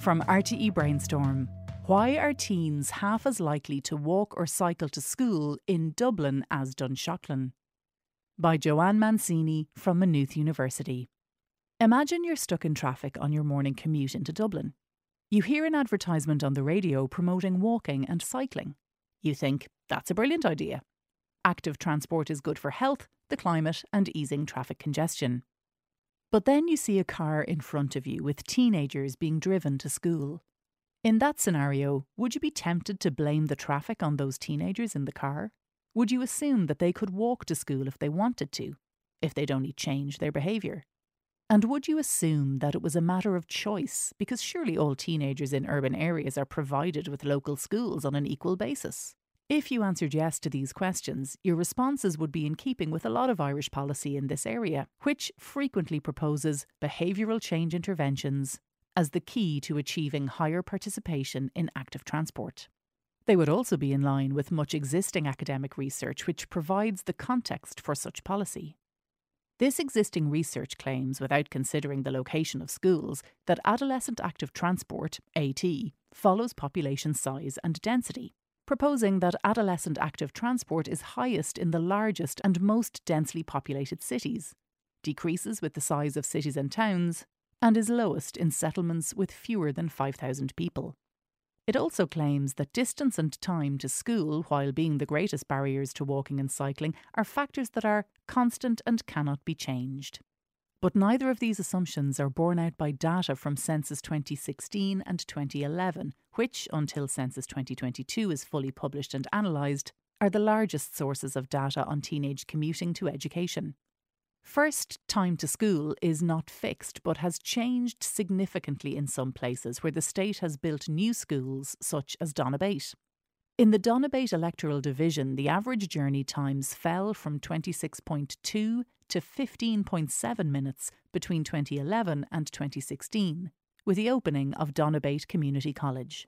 From RTE Brainstorm Why are teens half as likely to walk or cycle to school in Dublin as Dunshaughlin? By Joanne Mancini from Maynooth University. Imagine you're stuck in traffic on your morning commute into Dublin. You hear an advertisement on the radio promoting walking and cycling. You think, that's a brilliant idea. Active transport is good for health, the climate, and easing traffic congestion. But then you see a car in front of you with teenagers being driven to school. In that scenario, would you be tempted to blame the traffic on those teenagers in the car? Would you assume that they could walk to school if they wanted to, if they'd only change their behaviour? And would you assume that it was a matter of choice, because surely all teenagers in urban areas are provided with local schools on an equal basis? If you answered yes to these questions, your responses would be in keeping with a lot of Irish policy in this area, which frequently proposes behavioural change interventions as the key to achieving higher participation in active transport. They would also be in line with much existing academic research which provides the context for such policy. This existing research claims, without considering the location of schools, that adolescent active transport, AT, follows population size and density proposing that adolescent active transport is highest in the largest and most densely populated cities, decreases with the size of cities and towns, and is lowest in settlements with fewer than 5,000 people. It also claims that distance and time to school, while being the greatest barriers to walking and cycling, are factors that are constant and cannot be changed. But neither of these assumptions are borne out by data from Census 2016 and 2011, which, until Census 2022 is fully published and analysed, are the largest sources of data on teenage commuting to education. First time to school is not fixed but has changed significantly in some places where the state has built new schools, such as Donabate. In the Donabate electoral division, the average journey times fell from 26.2 to 15.7 minutes between 2011 and 2016, with the opening of Donabate Community College.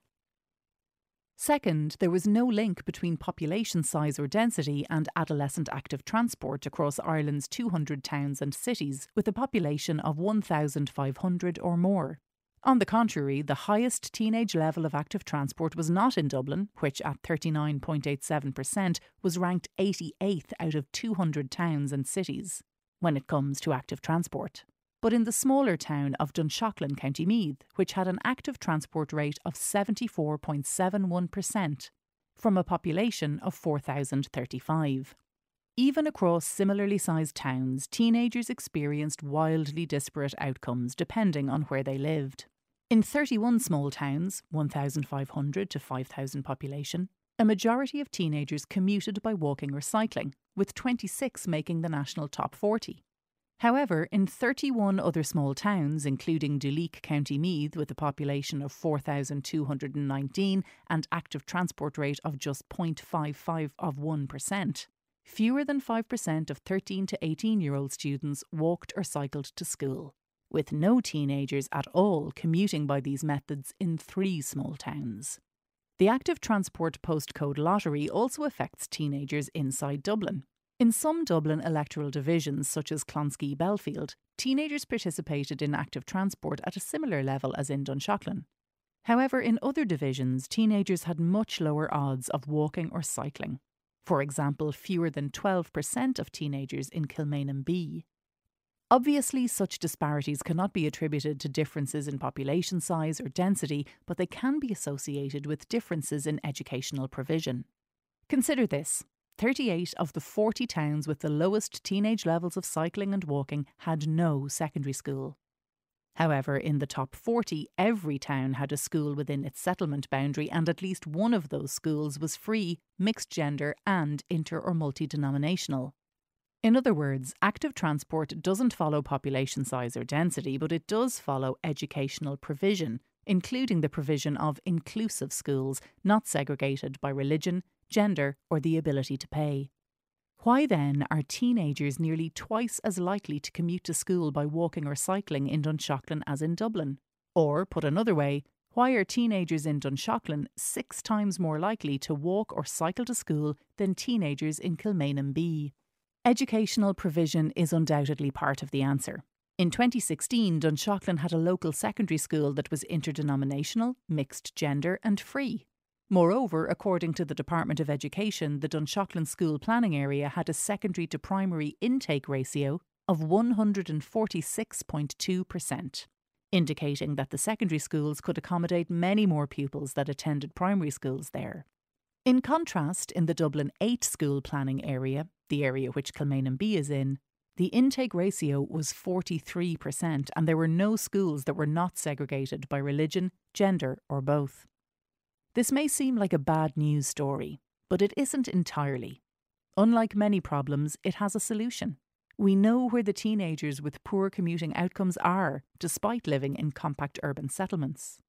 Second, there was no link between population size or density and adolescent active transport across Ireland's 200 towns and cities with a population of 1,500 or more. On the contrary, the highest teenage level of active transport was not in Dublin, which at 39.87% was ranked 88th out of 200 towns and cities when it comes to active transport, but in the smaller town of Dunshaughlin, County Meath, which had an active transport rate of 74.71% from a population of 4,035. Even across similarly sized towns, teenagers experienced wildly disparate outcomes depending on where they lived. In 31 small towns, 1,500 to 5,000 population, a majority of teenagers commuted by walking or cycling, with 26 making the national top 40. However, in 31 other small towns, including Duleek, County Meath, with a population of 4,219 and active transport rate of just 0.55 of 1%, fewer than 5% of 13 to 18 year old students walked or cycled to school with no teenagers at all commuting by these methods in three small towns. The active transport postcode lottery also affects teenagers inside Dublin. In some Dublin electoral divisions, such as Clonskeagh Belfield, teenagers participated in active transport at a similar level as in Dunshaughlin. However, in other divisions, teenagers had much lower odds of walking or cycling. For example, fewer than 12% of teenagers in Kilmainham B Obviously, such disparities cannot be attributed to differences in population size or density, but they can be associated with differences in educational provision. Consider this 38 of the 40 towns with the lowest teenage levels of cycling and walking had no secondary school. However, in the top 40, every town had a school within its settlement boundary, and at least one of those schools was free, mixed gender, and inter or multi denominational. In other words, active transport doesn't follow population size or density, but it does follow educational provision, including the provision of inclusive schools, not segregated by religion, gender, or the ability to pay. Why then are teenagers nearly twice as likely to commute to school by walking or cycling in Dunshaughlin as in Dublin? Or, put another way, why are teenagers in Dunshaughlin six times more likely to walk or cycle to school than teenagers in Kilmainham B? Educational provision is undoubtedly part of the answer. In 2016, Dunshaughlin had a local secondary school that was interdenominational, mixed gender, and free. Moreover, according to the Department of Education, the Dunshaughlin school planning area had a secondary to primary intake ratio of 146.2%, indicating that the secondary schools could accommodate many more pupils that attended primary schools there. In contrast, in the Dublin 8 school planning area, the area which Kilmainham B is in, the intake ratio was 43%, and there were no schools that were not segregated by religion, gender, or both. This may seem like a bad news story, but it isn't entirely. Unlike many problems, it has a solution. We know where the teenagers with poor commuting outcomes are, despite living in compact urban settlements.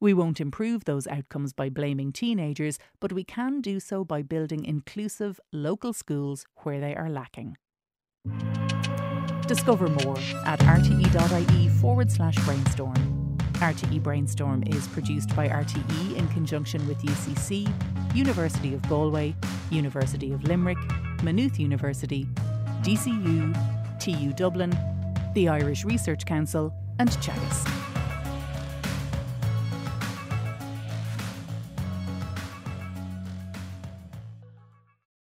We won't improve those outcomes by blaming teenagers, but we can do so by building inclusive local schools where they are lacking. Discover more at rte.ie forward slash brainstorm. RTE Brainstorm is produced by RTE in conjunction with UCC, University of Galway, University of Limerick, Maynooth University, DCU, TU Dublin, the Irish Research Council, and Teagasc.